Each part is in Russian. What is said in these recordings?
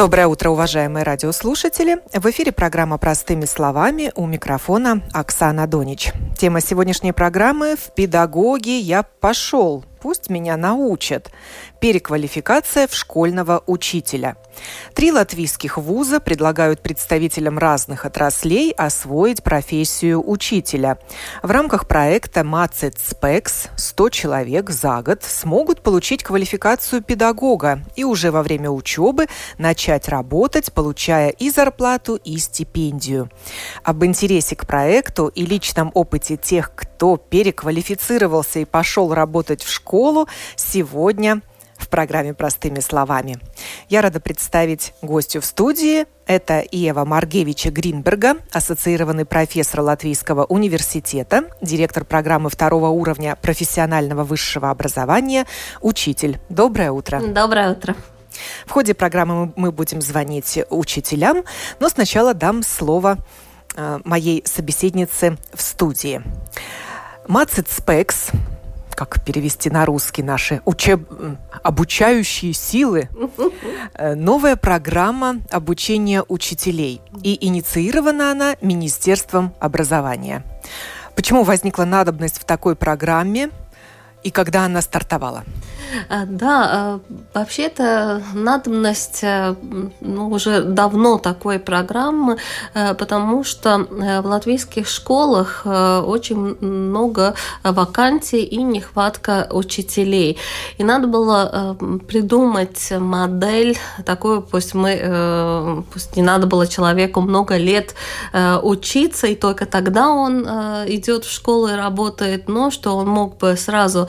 Доброе утро, уважаемые радиослушатели. В эфире программа «Простыми словами» у микрофона Оксана Донич. Тема сегодняшней программы «В педагоги я пошел». Пусть меня научат. Переквалификация в школьного учителя. Три латвийских вуза предлагают представителям разных отраслей освоить профессию учителя. В рамках проекта «Мацет Спекс» 100 человек за год смогут получить квалификацию педагога и уже во время учебы начать работать, получая и зарплату, и стипендию. Об интересе к проекту и личном опыте тех, кто переквалифицировался и пошел работать в школу, сегодня в программе «Простыми словами». Я рада представить гостю в студии. Это Ева Маргевича Гринберга, ассоциированный профессор Латвийского университета, директор программы второго уровня профессионального высшего образования, учитель. Доброе утро. Доброе утро. В ходе программы мы будем звонить учителям, но сначала дам слово э, моей собеседнице в студии. Мацит Спекс как перевести на русский наши учеб... обучающие силы. Э, новая программа обучения учителей. И инициирована она Министерством образования. Почему возникла надобность в такой программе и когда она стартовала? А, да, а, вообще-то надобность э, ну, уже давно такой программы, э, потому что э, в латвийских школах очень много вакансий и нехватка учителей. И надо было придумать модель такую, пусть мы, пусть не надо было человеку много лет учиться, и только тогда он идет в школу и работает, но что он мог бы сразу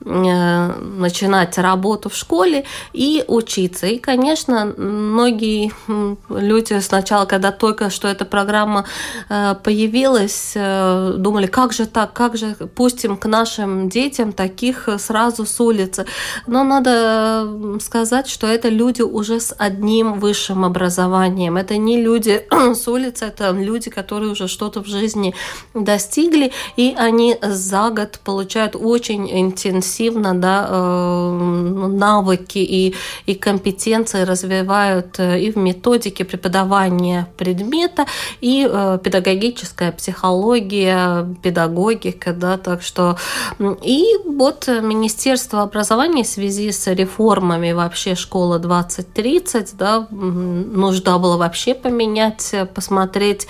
начинать начинать работу в школе и учиться. И, конечно, многие люди сначала, когда только что эта программа э, появилась, э, думали, как же так, как же пустим к нашим детям таких сразу с улицы. Но надо сказать, что это люди уже с одним высшим образованием. Это не люди с улицы, это люди, которые уже что-то в жизни достигли, и они за год получают очень интенсивно да, э, навыки и, и компетенции развивают э, и в методике преподавания предмета, и э, педагогическая психология, педагогика, да, так что и вот Министерство образования в связи с реформами вообще школа 2030, да, нужда было вообще поменять, посмотреть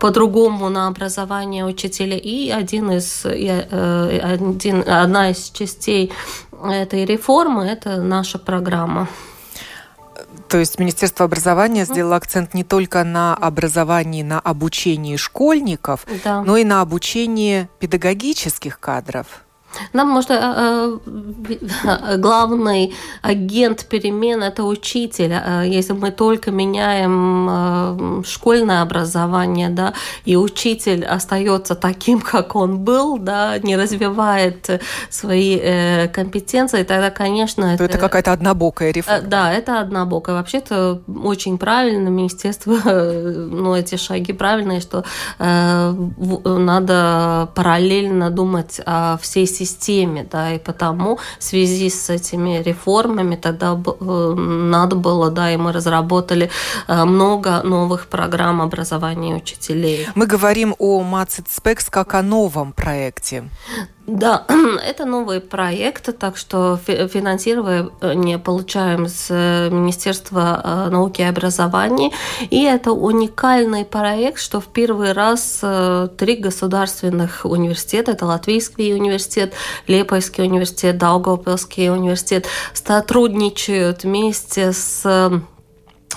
по-другому на образование учителя, и один из, один, одна из частей этой реформы – это наша программа. То есть Министерство образования сделало акцент не только на образовании, на обучении школьников, да. но и на обучении педагогических кадров. Нам, может, э, э, главный агент перемен – это учитель. Э, если мы только меняем школьное образование, да, и учитель остается таким, как он был, да, не развивает свои компетенции, тогда, конечно… Это, это какая-то однобокая реформа. Да, это однобокая. Вообще-то очень правильно министерство, ну, эти шаги правильные, что надо параллельно думать о всей системе системе, да, и потому в связи с этими реформами тогда э, надо было, да, и мы разработали э, много новых программ образования учителей. Мы говорим о Мацит Спекс как о новом проекте. Да, это новый проект, так что финансирование получаем с э, Министерства э, науки и образования. И это уникальный проект, что в первый раз э, три государственных университета, это Латвийский университет, Лепойский университет, Даугавпилский университет, сотрудничают вместе с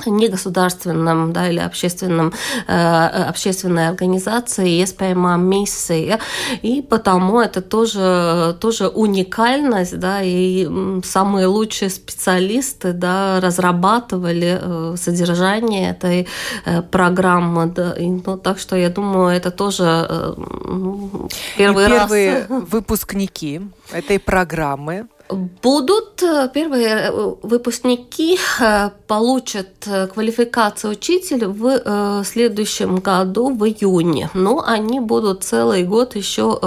негосударственном да, или общественном, э, общественной организации ESPMA миссия, и потому это тоже, тоже уникальность, да, и самые лучшие специалисты да, разрабатывали э, содержание этой э, программы, да, и, ну, так что я думаю, это тоже э, ну, первый и раз. Первые выпускники этой программы Будут э, первые э, выпускники э, получат квалификацию учителя в следующем году в июне. Но они будут целый год еще.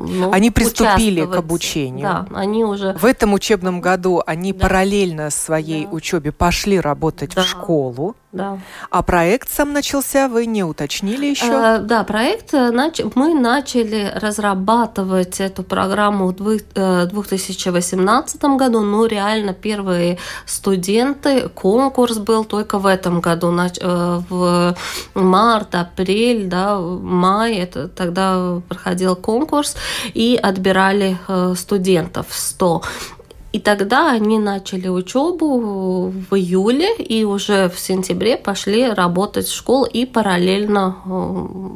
Ну, они приступили к обучению. Да, они уже. В этом учебном году они да. параллельно своей да. учебе пошли работать да. в школу. Да. А проект сам начался, вы не уточнили еще? Э, да, проект нач... мы начали разрабатывать эту программу в 2018 году, но реально первые студенты, конкурс был только в этом году, в март, апрель, да, май, это тогда проходил конкурс, и отбирали студентов 100. И тогда они начали учебу в июле и уже в сентябре пошли работать в школу и параллельно э,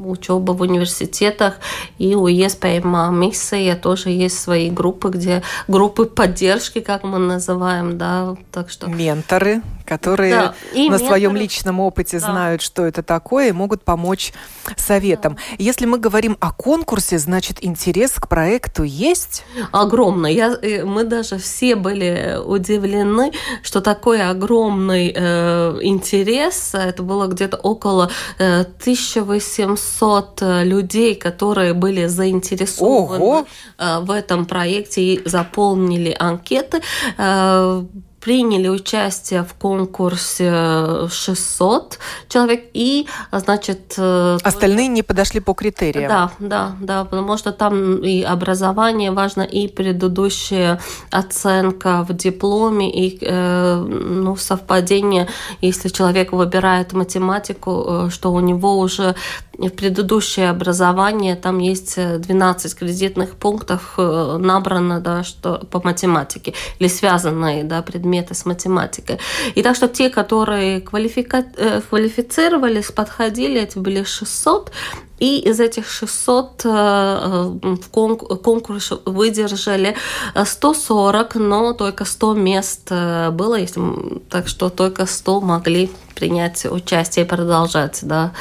учеба в университетах. И у ЕСПМ миссия тоже есть свои группы, где группы поддержки, как мы называем, да, так что... Менторы, которые да, на менторы. своем личном опыте да. знают, что это такое, и могут помочь советом. Да. Если мы говорим о конкурсе, значит, интерес к проекту есть? Огромный. Я, э, мы даже все были удивлены, что такой огромный э, интерес. Это было где-то около э, 1800 людей, которые были заинтересованы э, в этом проекте и заполнили анкеты. Э, приняли участие в конкурсе 600 человек, и, значит... Э, Остальные не подошли по критериям. Да, да, да, потому что там и образование важно, и предыдущая оценка в дипломе, и э, ну, совпадение, если человек выбирает математику, э, что у него уже в предыдущее образование там есть 12 кредитных пунктов набрано да, что, по математике или связанные да, предметы с математикой. И так что те, которые квалифика... Э, квалифицировались, подходили, это были 600, и из этих 600 э, э, в конкурсе выдержали 140, но только 100 мест было, если, так что только 100 могли принять участие и продолжать, да.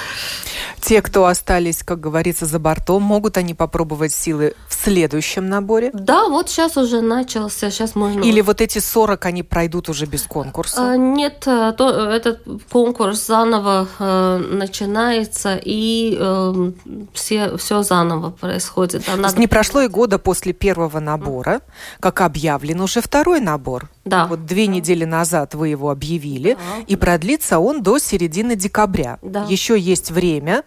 Те, кто остались, как говорится, за бортом, могут они попробовать силы в следующем наборе? Да, вот сейчас уже начался, сейчас можно... Или вот эти 40, они пройдут уже без конкурса? А, нет, э, то, этот конкурс заново э, начинается, и э, все, все заново происходит. А надо... Не прошло и года после первого набора, как объявлен уже второй набор. Да. Вот две да. недели назад вы его объявили, да. и продлится он до середины декабря. Да. Еще есть время,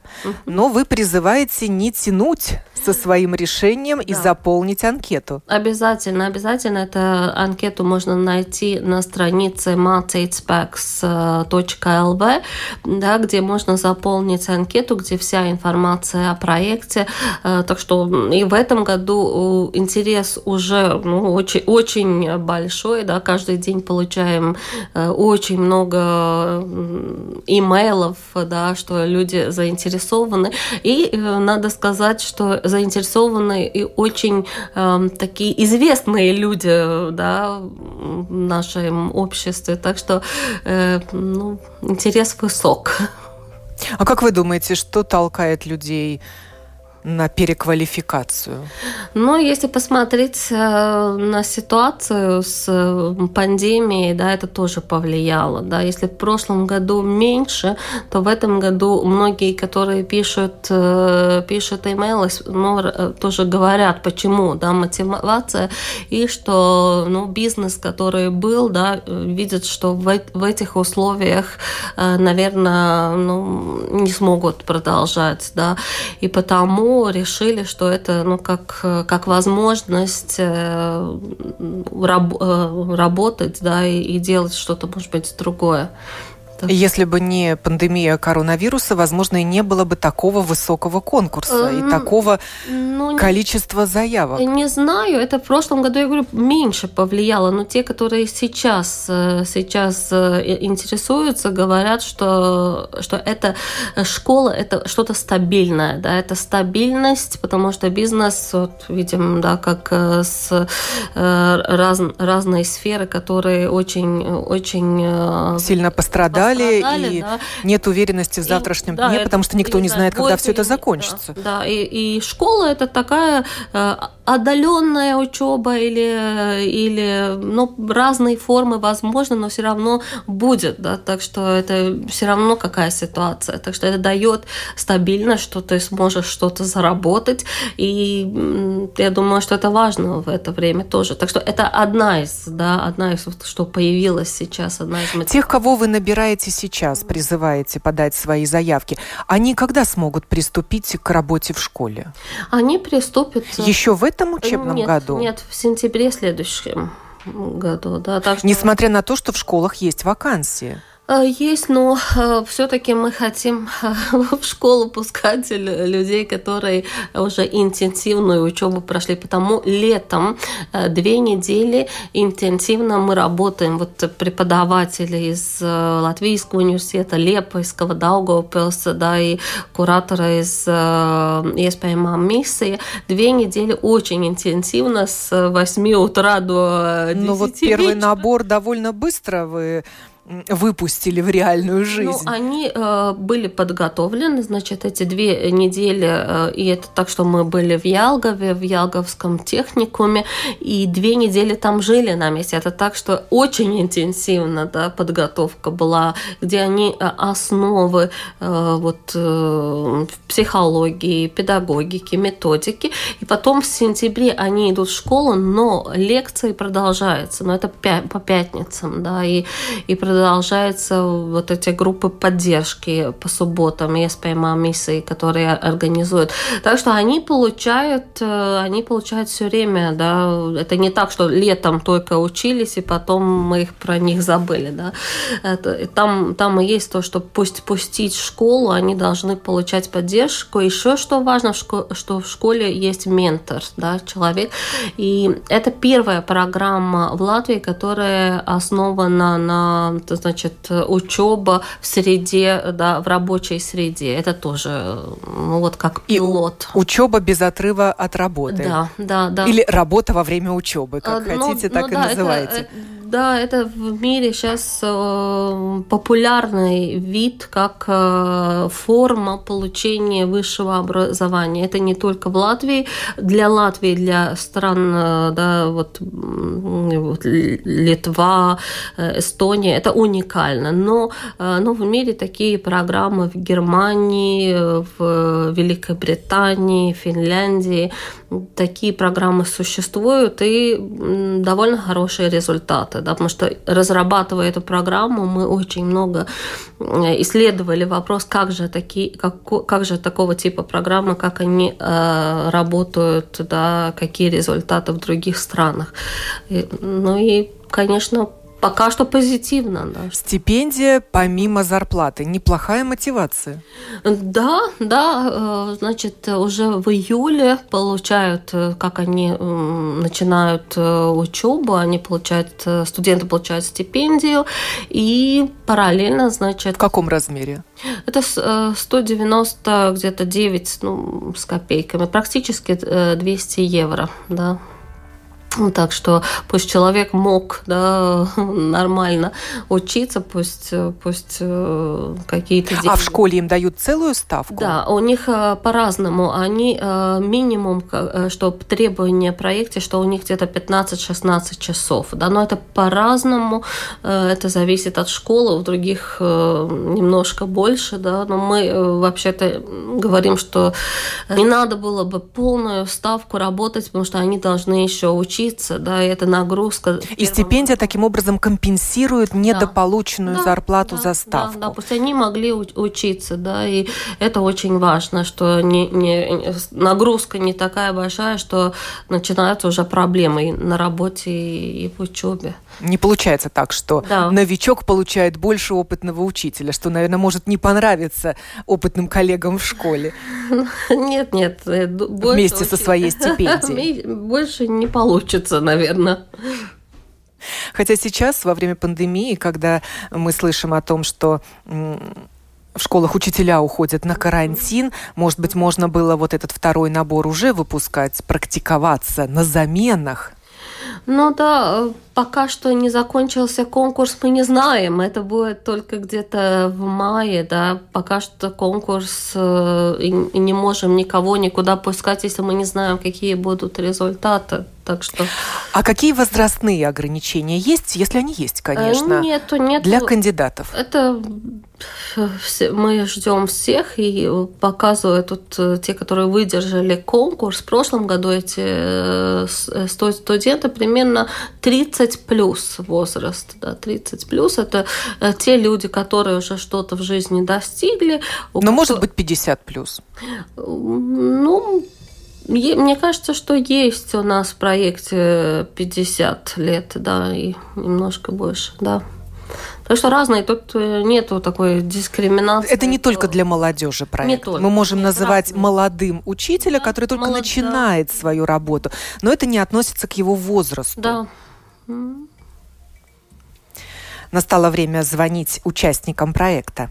но вы призываете не тянуть со своим решением да. и заполнить анкету. Обязательно, обязательно. Эту анкету можно найти на странице mathatespecs.lv, да, где можно заполнить анкету, где вся информация о проекте. Э, так что и в этом году интерес уже ну, очень, очень большой. Да, каждый день получаем э, очень много имейлов, да, что люди заинтересованы. И э, надо сказать, что заинтересованы и очень э, такие известные люди да, в нашем обществе. Так что э, ну, интерес высок. А как вы думаете, что толкает людей на переквалификацию? Ну, если посмотреть э, на ситуацию с э, пандемией, да, это тоже повлияло. Да. Если в прошлом году меньше, то в этом году многие, которые пишут, э, пишут имейлы, ну, тоже говорят, почему, да, мотивация, и что ну, бизнес, который был, да, видит, что в, в этих условиях, наверное, ну, не смогут продолжать, да, и потому решили, что это ну, как, как возможность э, раб, э, работать да, и, и делать что-то, может быть, другое. Если бы не пандемия коронавируса, возможно, и не было бы такого высокого конкурса и такого ну, количества заявок. Не знаю, это в прошлом году, я говорю, меньше повлияло, но те, которые сейчас, сейчас интересуются, говорят, что, что это школа, это что-то стабильное, да, это стабильность, потому что бизнес, вот, видим, да, как с раз, разные сферы, которые очень, очень сильно пострадали, пострадали и да. нет уверенности в завтрашнем и, дне, да, потому что никто не знает, когда все это закончится. Да, да. И, и школа это такая отдаленная учеба или, или ну, разные формы возможно, но все равно будет, да, так что это все равно какая ситуация, так что это дает стабильность, что ты сможешь что-то заработать, и я думаю, что это важно в это время тоже, так что это одна из, да, одна из, что появилась сейчас, одна из мотиваций. Тех, кого вы набираете сейчас, призываете подать свои заявки, они когда смогут приступить к работе в школе? Они приступят... Еще в этом учебном нет, году? Нет, в сентябре следующем году. Да, так что... Несмотря на то, что в школах есть вакансии. Э, есть, но э, все-таки мы хотим э, в школу пускать людей, которые уже интенсивную учебу прошли. Потому летом две недели интенсивно мы работаем. Вот преподаватели из Латвийского университета, Лепойского, Даугавпилса, да, и кураторы из ЕСПМА миссии. Две недели очень интенсивно с 8 утра до 10 Ну вот первый набор довольно быстро вы выпустили в реальную ну, жизнь? Ну, они э, были подготовлены, значит, эти две недели, э, и это так, что мы были в Ялгове, в Ялговском техникуме, и две недели там жили на месте. Это так, что очень интенсивно да, подготовка была, где они э, основы э, вот, э, психологии, педагогики, методики, и потом в сентябре они идут в школу, но лекции продолжаются, но это по пятницам, да, и, и продолжаются продолжаются вот эти группы поддержки по субботам, ЕСПМА миссии, которые организуют. Так что они получают, э, они получают все время, да, это не так, что летом только учились, и потом мы их про них забыли, да. Это, там, там и есть то, что пусть пустить в школу, они должны получать поддержку. Еще что важно, что в школе есть ментор, да, человек. И это первая программа в Латвии, которая основана на это значит учеба в среде, да, в рабочей среде. Это тоже ну, вот как пилот. И учеба без отрыва от работы. Да, да, да. Или работа во время учебы, как а, хотите, ну, так ну, и да, называйте. Это, да, это в мире сейчас э, популярный вид как э, форма получения высшего образования. Это не только в Латвии, для Латвии, для стран, э, да, вот Литва, Эстония, это уникально. Но, но в мире такие программы в Германии, в Великобритании, Финляндии, такие программы существуют и довольно хорошие результаты, да, потому что разрабатывая эту программу, мы очень много исследовали вопрос, как же, такие, как, как же такого типа программы, как они э, работают, да, какие результаты в других странах. И, ну и, конечно, Пока что позитивно, да. Стипендия помимо зарплаты. Неплохая мотивация. Да, да. Э, значит, уже в июле получают, э, как они начинают э, учебу, они получают, студенты получают стипендию, и параллельно, значит... В каком размере? Это 190 где-то 9 ну, с копейками, практически 200 евро, да. Ну, так что пусть человек мог да, нормально учиться, пусть, пусть э, какие-то деньги. А в школе им дают целую ставку? Да, у них э, по-разному. Они э, минимум, что требование в проекте, что у них где-то 15-16 часов. Да, но это по-разному. Это зависит от школы, у других немножко больше. Да, но мы вообще-то говорим, что не надо было бы полную ставку работать, потому что они должны еще учиться учиться, да, и это нагрузка. И стипендия таким образом компенсирует недополученную да, зарплату да, за ставку. Да, да, пусть они могли учиться, да, и это очень важно, что не, не, нагрузка не такая большая, что начинаются уже проблемы на работе и в учебе. Не получается так, что да. новичок получает больше опытного учителя, что, наверное, может не понравиться опытным коллегам в школе. Нет, нет. Э, Вместе со своей стипендией. Больше не получится, наверное. Хотя сейчас, во время пандемии, когда мы слышим о том, что в школах учителя уходят на карантин. Может быть, можно было вот этот второй набор уже выпускать, практиковаться на заменах. Ну да, пока что не закончился конкурс, мы не знаем. Это будет только где-то в мае, да. Пока что конкурс э, и не можем никого никуда пускать, если мы не знаем, какие будут результаты. Так что... А какие возрастные ограничения есть, если они есть, конечно, нету, нету. для кандидатов? Это мы ждем всех и показывают тут э, те, которые выдержали конкурс. В прошлом году эти э, э, студенты примерно 30 плюс возраст. Да, 30 плюс это те люди, которые уже что-то в жизни достигли. Но может быть 50 плюс? Ну, мне кажется, что есть у нас в проекте 50 лет, да, и немножко больше, да. Так что разные, тут э, нету такой дискриминации. Это не только для молодежи проект. Не только. Мы можем Нет, называть разные. молодым учителя, да, который только молод... начинает свою работу, но это не относится к его возрасту. Да. Настало время звонить участникам проекта.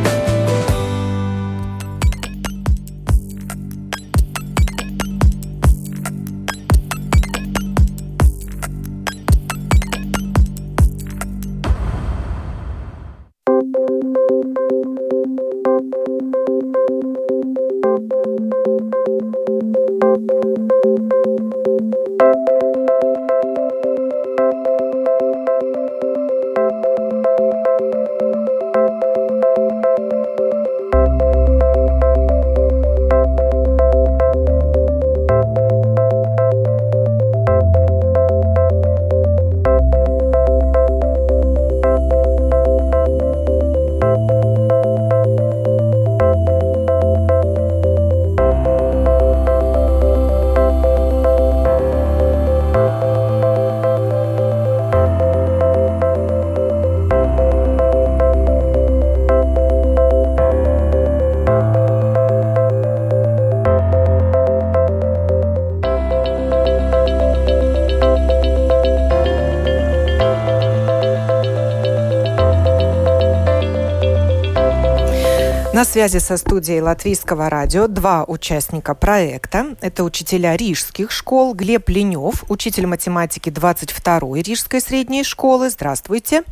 На связи со студией Латвийского радио два участника проекта. Это учителя рижских школ Глеб Ленев, учитель математики 22-й Рижской средней школы. Здравствуйте.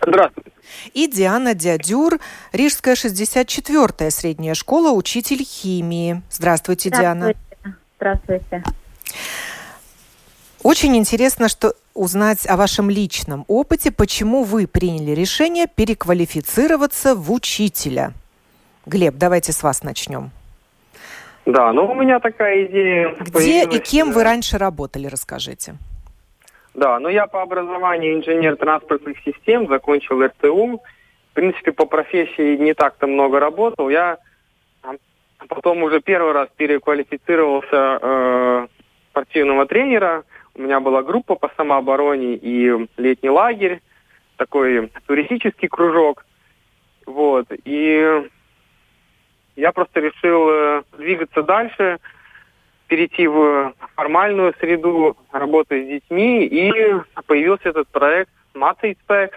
Здравствуйте. И Диана Дядюр, Рижская 64-я средняя школа, учитель химии. Здравствуйте, Диана. Здравствуйте. Очень интересно, что узнать о вашем личном опыте, почему вы приняли решение переквалифицироваться в учителя. Глеб, давайте с вас начнем. Да, ну у меня такая идея. Где и кем вы раньше работали, расскажите. Да, ну я по образованию инженер транспортных систем, закончил РТУ. В принципе, по профессии не так-то много работал. Я потом уже первый раз переквалифицировался э, спортивного тренера. У меня была группа по самообороне и летний лагерь, такой туристический кружок. Вот. И я просто решил э, двигаться дальше, перейти в формальную среду работы с детьми, и появился этот проект Math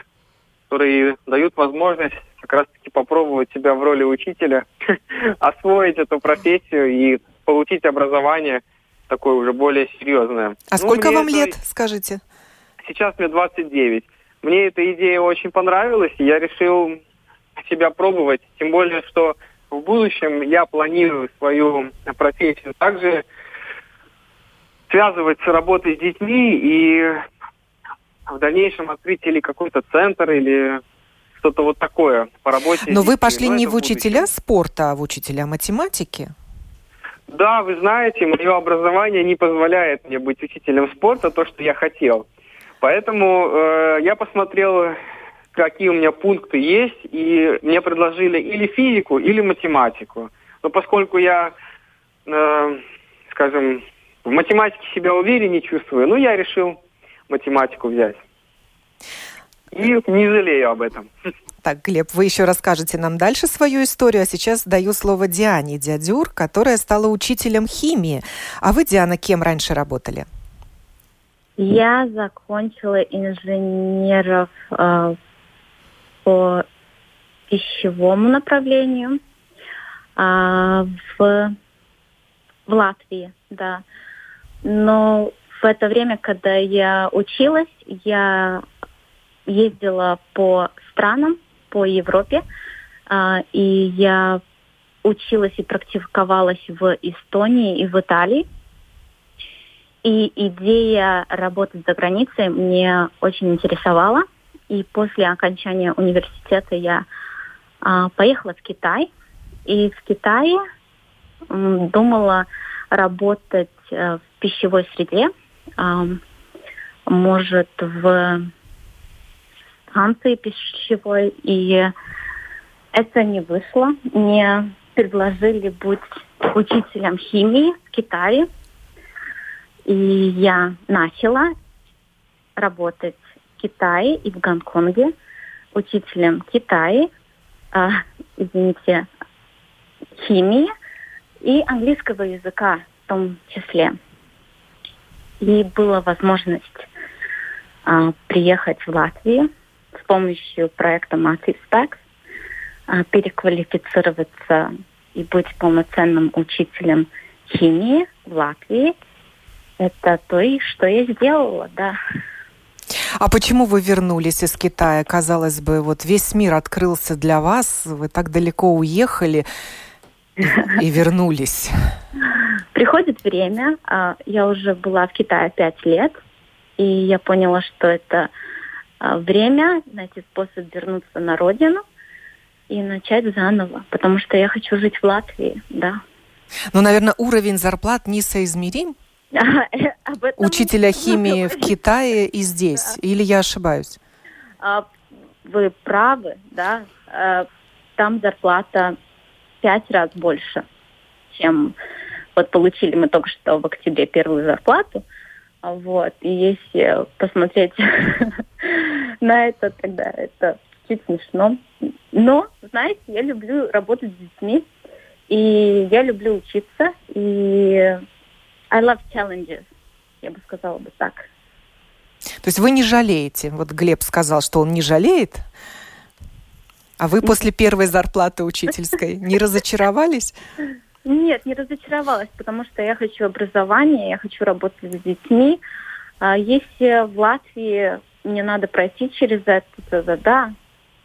который дает возможность как раз-таки попробовать себя в роли учителя, освоить эту профессию и получить образование такое уже более серьезное. А ну, сколько вам это... лет, скажите? Сейчас мне 29. Мне эта идея очень понравилась, и я решил себя пробовать. Тем более, что в будущем я планирую свою профессию также связывать с работой с детьми и в дальнейшем открыть или какой-то центр, или что-то вот такое по работе. Но вы пошли не в учителя спорта, а в учителя математики? Да, вы знаете, мое образование не позволяет мне быть учителем спорта, то, что я хотел. Поэтому э, я посмотрел, какие у меня пункты есть, и мне предложили или физику, или математику. Но поскольку я, э, скажем, в математике себя увереннее чувствую, ну, я решил математику взять. И не жалею об этом. Так, Глеб, вы еще расскажете нам дальше свою историю, а сейчас даю слово Диане Дядюр, которая стала учителем химии. А вы, Диана, кем раньше работали? Я закончила инженеров э, по пищевому направлению э, в, в Латвии, да. Но в это время, когда я училась, я ездила по странам, по Европе, э, и я училась и практиковалась в Эстонии и в Италии. И идея работать за границей мне очень интересовала. И после окончания университета я а, поехала в Китай. И в Китае м, думала работать а, в пищевой среде, а, может, в станции пищевой. И это не вышло. Мне предложили быть учителем химии в Китае. И я начала работать Китае и в Гонконге учителем Китая, э, извините, химии и английского языка в том числе. И была возможность э, приехать в Латвию с помощью проекта Massive Specs, э, переквалифицироваться и быть полноценным учителем химии в Латвии – это то, что я сделала, да. А почему вы вернулись из Китая? Казалось бы, вот весь мир открылся для вас, вы так далеко уехали и вернулись. Приходит время, а, я уже была в Китае пять лет, и я поняла, что это а, время, найти способ вернуться на родину и начать заново, потому что я хочу жить в Латвии, да. Ну, наверное, уровень зарплат несоизмерим Учителя химии в Китае и здесь. Или я ошибаюсь? А, вы правы, да. А, там зарплата пять раз больше, чем вот получили мы только что в октябре первую зарплату. Вот. И если посмотреть на это, тогда это чуть смешно. Но, знаете, я люблю работать с детьми, и я люблю учиться, и I love challenges, я бы сказала бы так. То есть вы не жалеете? Вот Глеб сказал, что он не жалеет, а вы после первой зарплаты учительской не разочаровались? Нет, не разочаровалась, потому что я хочу образования, я хочу работать с детьми. А если в Латвии мне надо пройти через это, то да,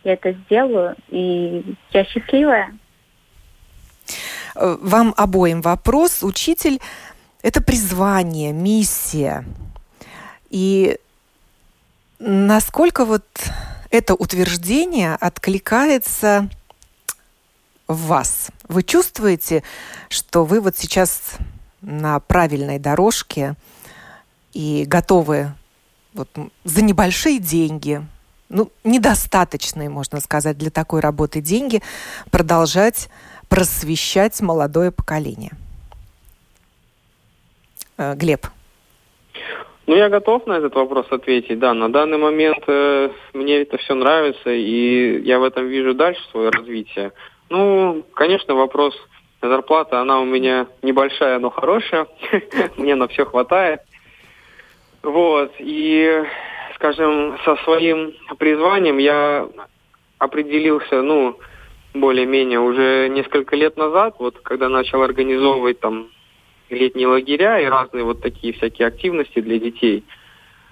я это сделаю, и я счастливая. Вам обоим вопрос. Учитель это призвание, миссия. И насколько вот это утверждение откликается в вас? Вы чувствуете, что вы вот сейчас на правильной дорожке и готовы вот за небольшие деньги, ну, недостаточные, можно сказать, для такой работы деньги, продолжать просвещать молодое поколение? Э, Глеб? Ну, я готов на этот вопрос ответить. Да, на данный момент э, мне это все нравится, и я в этом вижу дальше свое развитие. Ну, конечно, вопрос зарплата, она у меня небольшая, но хорошая. Мне на все хватает. Вот. И, скажем, со своим призванием я определился, ну, более-менее уже несколько лет назад, вот когда начал организовывать там летние лагеря и разные вот такие всякие активности для детей.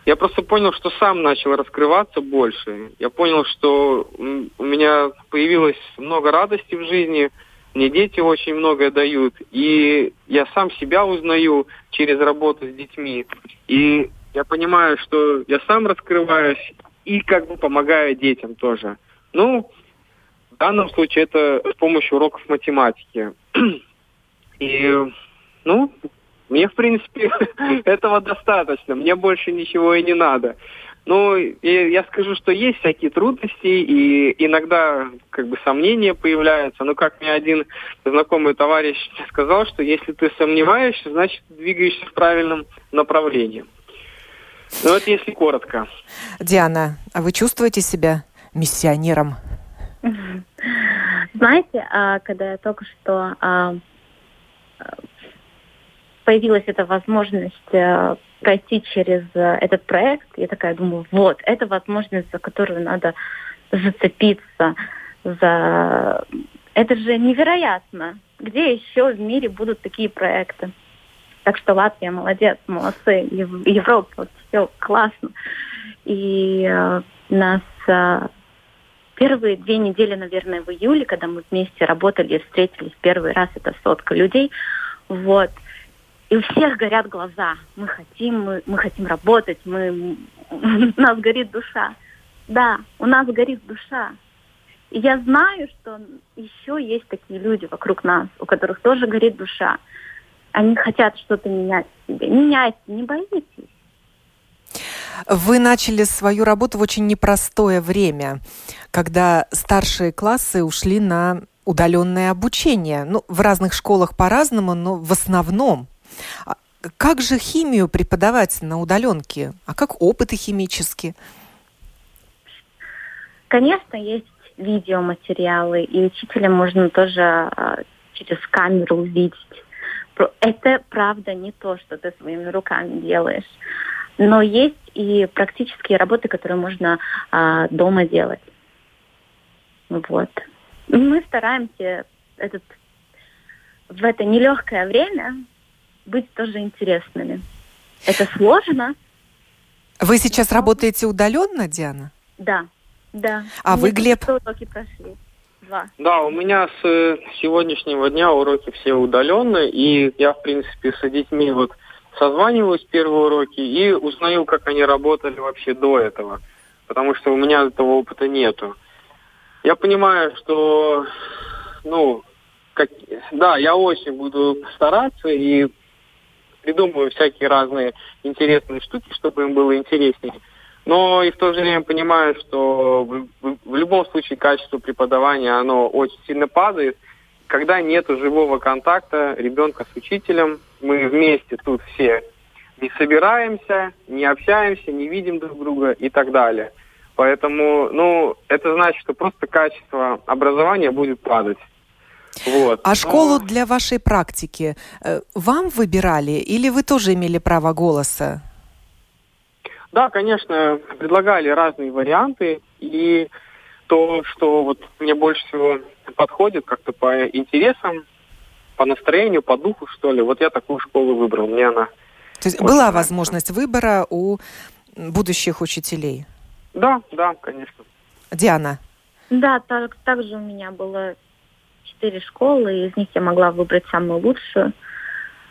Я просто понял, что сам начал раскрываться больше. Я понял, что у меня появилось много радости в жизни, мне дети очень многое дают, и я сам себя узнаю через работу с детьми. И я понимаю, что я сам раскрываюсь и как бы помогаю детям тоже. Ну, в данном случае это с помощью уроков математики. И, ну, мне, в принципе, этого достаточно. Мне больше ничего и не надо. Ну, я скажу, что есть всякие трудности, и иногда как бы сомнения появляются. Но как мне один знакомый товарищ сказал, что если ты сомневаешься, значит двигаешься в правильном направлении. Ну, это если коротко. Диана, а вы чувствуете себя миссионером? Знаете, а, когда я только что а, появилась эта возможность э, пройти через э, этот проект, я такая думаю, вот, это возможность, за которую надо зацепиться, за... Это же невероятно. Где еще в мире будут такие проекты? Так что Латвия молодец, молодцы, Европа, все классно. И э, нас э, первые две недели, наверное, в июле, когда мы вместе работали и встретились первый раз, это сотка людей, вот, и у всех горят глаза. Мы хотим, мы, мы хотим работать, мы, у нас горит душа. Да, у нас горит душа. И я знаю, что еще есть такие люди вокруг нас, у которых тоже горит душа. Они хотят что-то менять в себе. Меняйте, не боитесь. Вы начали свою работу в очень непростое время, когда старшие классы ушли на удаленное обучение. Ну, в разных школах по-разному, но в основном. А как же химию преподавать на удаленке? А как опыты химические? Конечно, есть видеоматериалы, и учителя можно тоже а, через камеру увидеть. Это, правда, не то, что ты своими руками делаешь. Но есть и практические работы, которые можно а, дома делать. Вот. Мы стараемся этот, в это нелегкое время быть тоже интересными. Это сложно. Вы сейчас но... работаете удаленно, Диана? Да, да. А вы, Глеб? уроки прошли. Два. Да, у меня с э, сегодняшнего дня уроки все удаленные, и я, в принципе, с детьми вот созваниваюсь первые уроки и узнаю, как они работали вообще до этого, потому что у меня этого опыта нету. Я понимаю, что, ну, как, да, я очень буду стараться и придумываю всякие разные интересные штуки, чтобы им было интереснее. Но и в то же время понимаю, что в, любом случае качество преподавания, оно очень сильно падает. Когда нет живого контакта ребенка с учителем, мы вместе тут все не собираемся, не общаемся, не видим друг друга и так далее. Поэтому, ну, это значит, что просто качество образования будет падать. Вот. А школу для вашей практики э, вам выбирали или вы тоже имели право голоса? Да, конечно, предлагали разные варианты, и то, что вот мне больше всего подходит как-то по интересам, по настроению, по духу, что ли, вот я такую школу выбрал, мне она... То есть была нравится. возможность выбора у будущих учителей? Да, да, конечно. Диана? Да, так, так же у меня было четыре школы, и из них я могла выбрать самую лучшую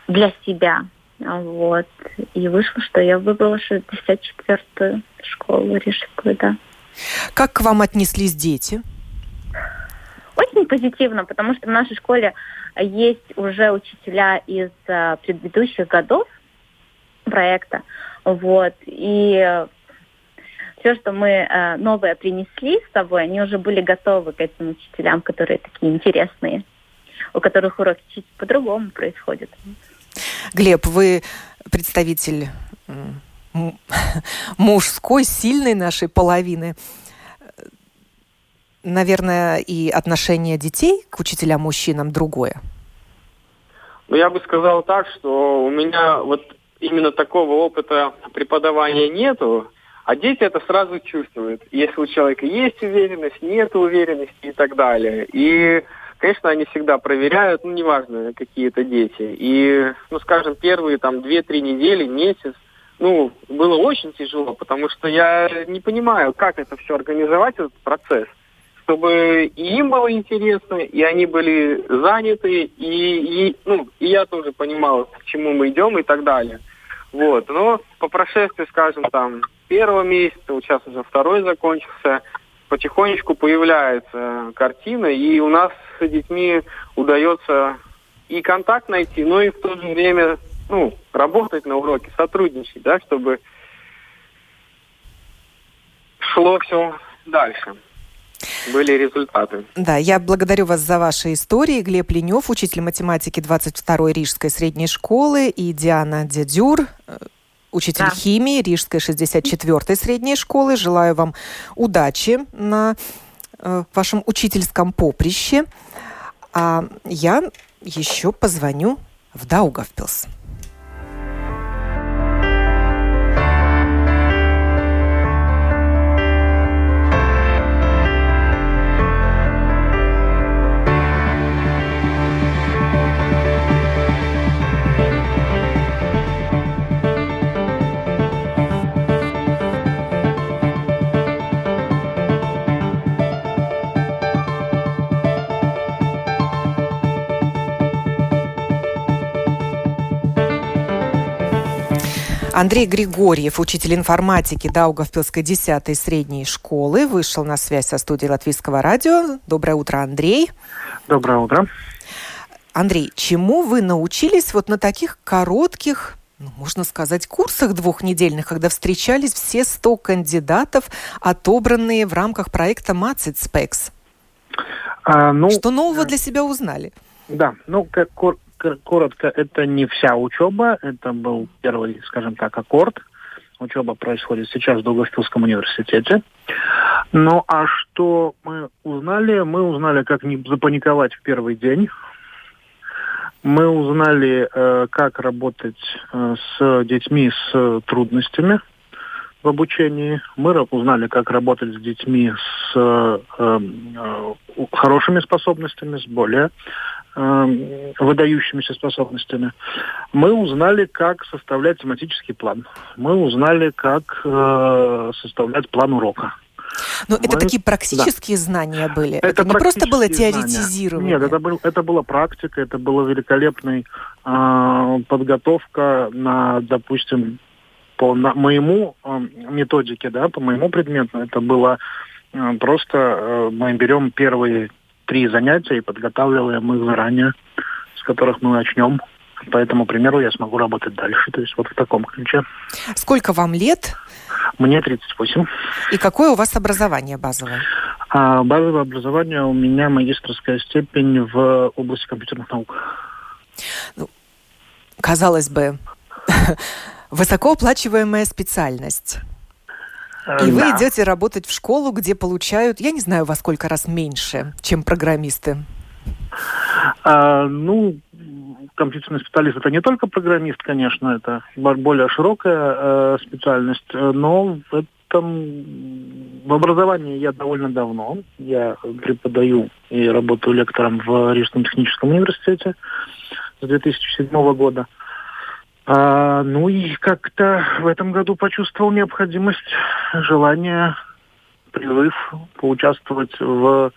для себя. Вот. И вышло, что я выбрала 64-ю школу Рижскую, да. Как к вам отнеслись дети? Очень позитивно, потому что в нашей школе есть уже учителя из uh, предыдущих годов проекта. Вот. И все, что мы э, новое принесли с собой, они уже были готовы к этим учителям, которые такие интересные, у которых уроки чуть по-другому происходят. Глеб, вы представитель мужской, сильной нашей половины. Наверное, и отношение детей к учителям-мужчинам другое. Ну, я бы сказал так, что у меня вот именно такого опыта преподавания нету. А дети это сразу чувствуют. Если у человека есть уверенность, нет уверенности и так далее. И, конечно, они всегда проверяют, ну, неважно, какие это дети. И, ну, скажем, первые там 2-3 недели, месяц, ну, было очень тяжело, потому что я не понимаю, как это все организовать, этот процесс, чтобы и им было интересно, и они были заняты, и, и, ну, и я тоже понимал, к чему мы идем и так далее. Вот, но по прошествии, скажем, там, первого месяца, вот сейчас уже второй закончился, потихонечку появляется картина, и у нас с детьми удается и контакт найти, но и в то же время ну, работать на уроке, сотрудничать, да, чтобы шло все дальше были результаты. Да, я благодарю вас за ваши истории. Глеб Ленев, учитель математики 22-й Рижской средней школы, и Диана Дядюр, э, учитель да. химии Рижской 64-й средней школы. Желаю вам удачи на э, вашем учительском поприще. А я еще позвоню в Даугавпилс. Андрей Григорьев, учитель информатики Даугавпилской 10-й средней школы, вышел на связь со студией Латвийского радио. Доброе утро, Андрей. Доброе утро. Андрей, чему вы научились вот на таких коротких ну, можно сказать, курсах двухнедельных, когда встречались все 100 кандидатов, отобранные в рамках проекта Macit Specs. А, ну, Что нового для себя узнали? Да, ну, как, коротко, это не вся учеба, это был первый, скажем так, аккорд. Учеба происходит сейчас в Долгофилском университете. Ну а что мы узнали? Мы узнали, как не запаниковать в первый день. Мы узнали, э, как работать э, с детьми с трудностями в обучении. Мы узнали, как работать с детьми с э, э, хорошими способностями, с более э, выдающимися способностями. Мы узнали, как составлять тематический план. Мы узнали, как э, составлять план урока. Но Мы... это такие практические да. знания были. Это, это не просто было теоретизирование. Нет, это, был, это была практика, это была великолепная э, подготовка на, допустим, по на, моему э, методике, да, по моему предмету, это было э, просто э, мы берем первые три занятия и подготавливаем их заранее, с которых мы начнем. По этому примеру я смогу работать дальше. То есть вот в таком ключе. Сколько вам лет? Мне 38. И какое у вас образование базовое? А, базовое образование у меня магистрская степень в области компьютерных наук. Ну, казалось бы, высокооплачиваемая специальность. И вы идете работать в школу, где получают, я не знаю, во сколько раз меньше, чем программисты. А, ну, компьютерный специалист это не только программист, конечно, это более широкая э, специальность, но в этом в образовании я довольно давно. Я преподаю и работаю лектором в Рижском техническом университете с 2007 года. А, ну и как-то в этом году почувствовал необходимость, желание, призыв поучаствовать в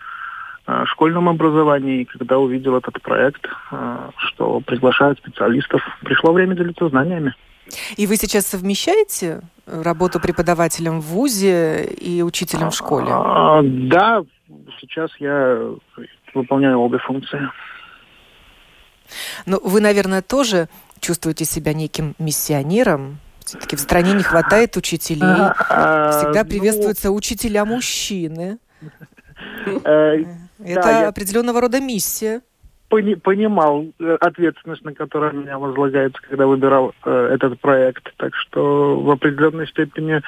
а, школьном образовании. И когда увидел этот проект, а, что приглашают специалистов, пришло время делиться знаниями. И вы сейчас совмещаете работу преподавателем в ВУЗе и учителем в школе? А, да, сейчас я выполняю обе функции. Ну, вы, наверное, тоже чувствуете себя неким миссионером? Все-таки в стране не хватает учителей. Всегда ну, приветствуются учителя мужчины. Э, Это определенного рода миссия понимал э, ответственность, на которую меня возлагается, когда выбирал э, этот проект. Так что в определенной степени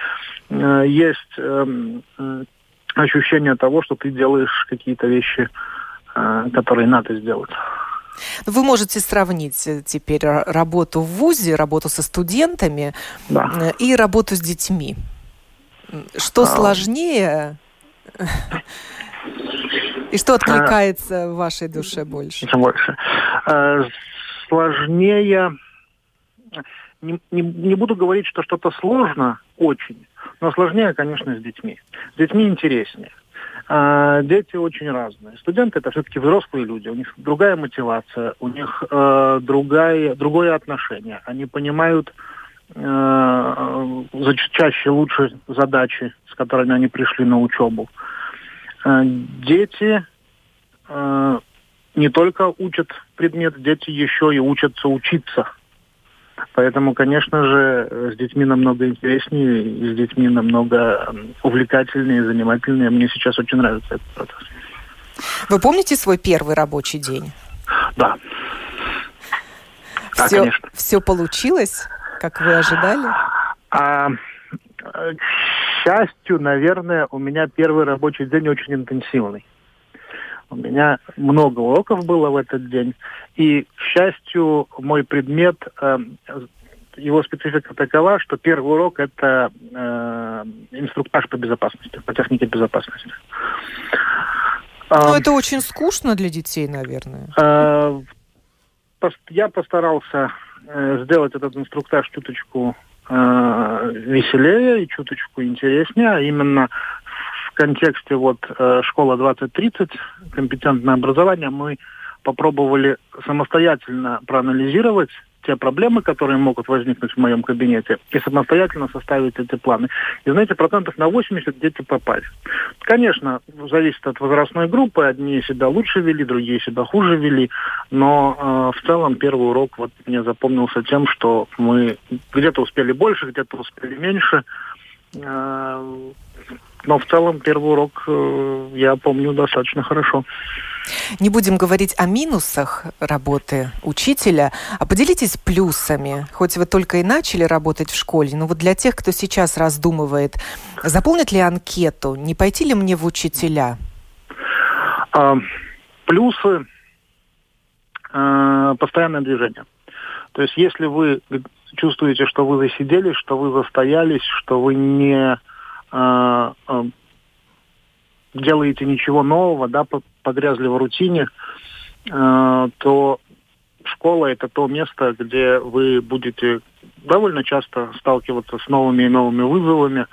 э, есть э, ощущение того, что ты делаешь какие-то вещи, э, которые надо сделать. Вы можете сравнить э, теперь работу в ВУЗе, работу со студентами да. Э, и работу с детьми. Что а... сложнее и что откликается в вашей душе больше? Больше. Э, сложнее... Не, не, не буду говорить, что что-то сложно очень, но сложнее, конечно, с детьми. С детьми интереснее. А, дети очень разные. Студенты это все-таки взрослые люди, у них другая мотивация, у них э, другая, другое отношение. Они понимают э, чаще лучше задачи, с которыми они пришли на учебу. Э, дети э, не только учат предмет, дети еще и учатся учиться. Поэтому, конечно же, с детьми намного интереснее, и с детьми намного увлекательнее, занимательнее. Мне сейчас очень нравится этот процесс. Вы помните свой первый рабочий день? Да. Все, да, конечно. Все получилось, как вы ожидали? А, к счастью, наверное, у меня первый рабочий день очень интенсивный. У меня много уроков было в этот день. И, к счастью, мой предмет, э, его специфика такова, что первый урок – это э, инструктаж по безопасности, по технике безопасности. Ну, это очень скучно для детей, наверное. Э, я постарался э, сделать этот инструктаж чуточку э, веселее и чуточку интереснее, а именно контексте вот э, школа 2030, компетентное образование, мы попробовали самостоятельно проанализировать те проблемы, которые могут возникнуть в моем кабинете, и самостоятельно составить эти планы. И знаете, процентов на 80 дети попали. Конечно, зависит от возрастной группы. Одни себя лучше вели, другие себя хуже вели. Но э, в целом первый урок вот мне запомнился тем, что мы где-то успели больше, где-то успели меньше. Э, но в целом первый урок э, я помню достаточно хорошо. Не будем говорить о минусах работы учителя, а поделитесь плюсами. Хоть вы только и начали работать в школе, но вот для тех, кто сейчас раздумывает, заполнить ли анкету, не пойти ли мне в учителя? А, плюсы а, постоянное движение. То есть если вы чувствуете, что вы засиделись, что вы застоялись, что вы не а, а, делаете ничего нового, да, погрязли в рутине, э, то школа это то место, где вы будете довольно часто сталкиваться с новыми и новыми вызовами,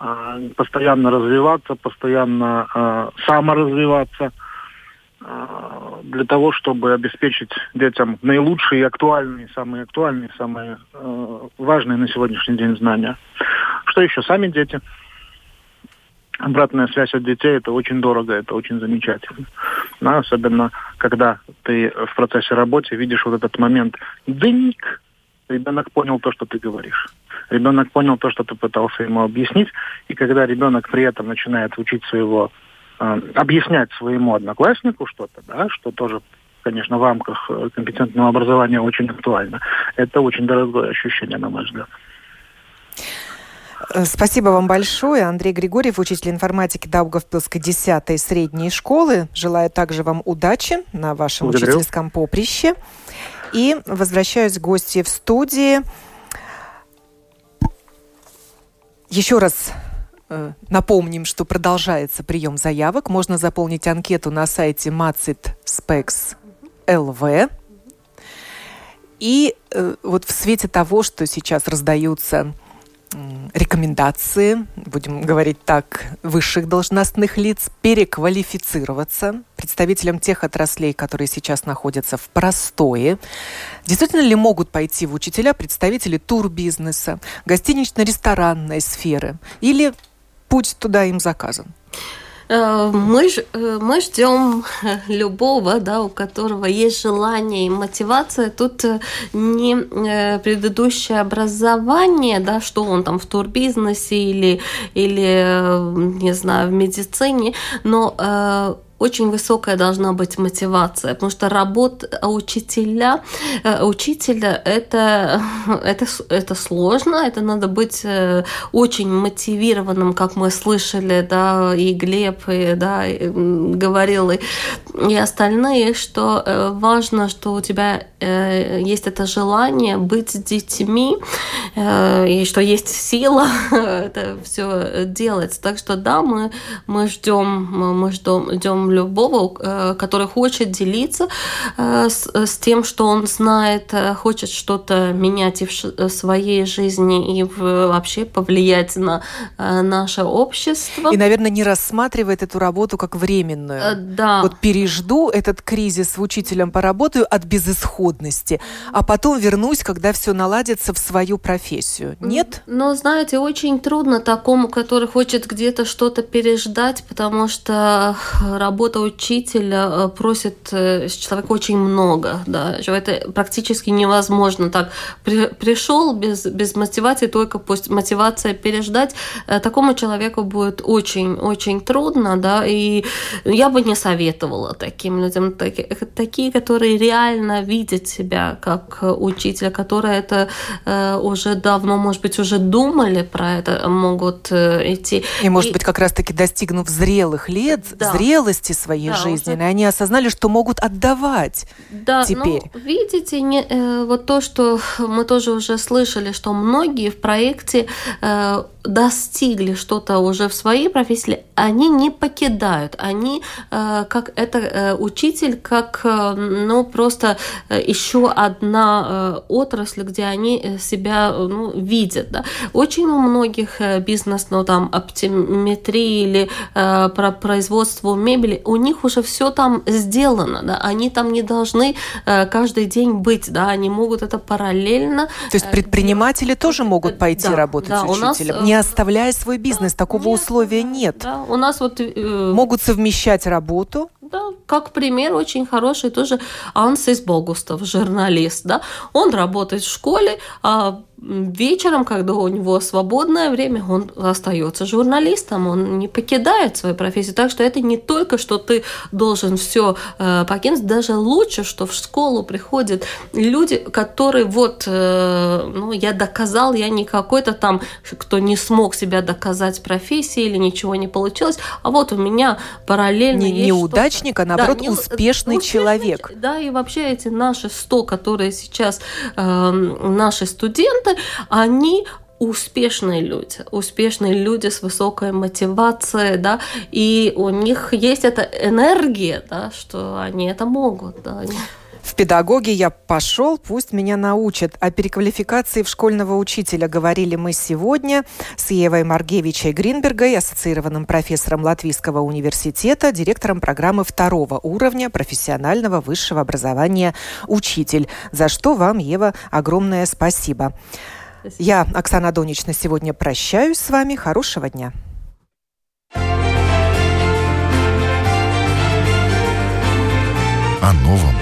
э, постоянно развиваться, постоянно э, саморазвиваться э, для того, чтобы обеспечить детям наилучшие актуальные, самые актуальные, самые э, важные на сегодняшний день знания. Что еще? Сами дети – обратная связь от детей это очень дорого, это очень замечательно. Но особенно, когда ты в процессе работы видишь вот этот момент «дыньк», ребенок понял то, что ты говоришь. Ребенок понял то, что ты пытался ему объяснить. И когда ребенок при этом начинает учить своего, э, объяснять своему однокласснику что-то, да, что тоже конечно, в рамках э, компетентного образования очень актуально. Это очень дорогое ощущение, на мой взгляд. Э, спасибо вам большое. Андрей Григорьев, учитель информатики Даугавпилской 10 средней школы. Желаю также вам удачи на вашем Благодарю. учительском поприще. И возвращаюсь к гости в студии. Еще раз э, напомним, что продолжается прием заявок. Можно заполнить анкету на сайте Macit Specs LV. И э, вот в свете того, что сейчас раздаются рекомендации, будем говорить так, высших должностных лиц переквалифицироваться представителям тех отраслей, которые сейчас находятся в простое. Действительно ли могут пойти в учителя представители турбизнеса, гостинично-ресторанной сферы? Или путь туда им заказан? Э, мы, э, мы ждем любого, да, у которого есть желание и мотивация. Тут э, не предыдущее образование, да, что он там в турбизнесе или, или не знаю, в медицине, но очень высокая должна быть мотивация, потому что работа учителя, э, учителя это, это, это сложно, это надо быть э, очень мотивированным, как мы слышали, да, и Глеб, и, да, и, говорил, и, и остальные, что э, важно, что у тебя есть это желание быть с детьми, и что есть сила это все делать. Так что да, мы, мы ждем, мы ждем, ждем любого, э, который хочет делиться э, с, с тем, что он знает, э, хочет что-то менять и в своей жизни и вообще повлиять на наше общество. И, наверное, не рассматривает эту работу как временную. Да. Вот пережду этот кризис в учителем поработаю от безысходности, а потом вернусь, когда все наладится в свою профессию. Нет? Но, знаете, очень трудно такому, который хочет где-то что-то переждать, потому что работа учителя э, просит э, с человека очень много. Да. Это практически невозможно. Так, при, пришел без, без мотивации, только пусть мотивация переждать, э, такому человеку будет очень-очень трудно, да, и я бы не советовала таким людям, такие, такие которые реально видят себя как учителя, которые это уже давно, может быть, уже думали про это, могут идти. И, может и... быть, как раз-таки достигнув зрелых лет, да. Зрелости своей да, жизненной, уже... они осознали, что могут отдавать да, теперь. Ну, видите, не, э, вот то, что мы тоже уже слышали, что многие в проекте э, достигли что-то уже в своей профессии, они не покидают, они э, как это э, учитель, как э, ну просто еще одна отрасль, где они себя ну, видят. Да. Очень у многих бизнес, ну там оптиметрии или про производство мебели, у них уже все там сделано, да, они там не должны каждый день быть, да, они могут это параллельно. То есть предприниматели тоже могут пойти да, работать да, учителем? Нас, не оставляя свой бизнес. Такого нет, условия нет. Да, у нас вот... Э, Могут совмещать работу. Да, как пример очень хороший тоже Ансис Богустов, журналист. Да? Он работает в школе, а вечером, когда у него свободное время, он остается журналистом, он не покидает свою профессию. Так что это не только, что ты должен все э, покинуть, даже лучше, что в школу приходят люди, которые вот, э, ну, я доказал, я не какой-то там, кто не смог себя доказать в профессии или ничего не получилось, а вот у меня параллельно не, есть неудачник, а наоборот да, не, успешный, успешный человек. Да, и вообще эти наши 100, которые сейчас э, наши студенты, они успешные люди, успешные люди с высокой мотивацией, да, и у них есть эта энергия, да, что они это могут, да. В педагоги я пошел, пусть меня научат. О переквалификации в школьного учителя говорили мы сегодня с Евой Маргевичей Гринбергой, ассоциированным профессором Латвийского университета, директором программы второго уровня профессионального высшего образования «Учитель», за что вам, Ева, огромное спасибо. спасибо. Я, Оксана Донич, на сегодня прощаюсь с вами. Хорошего дня. О новом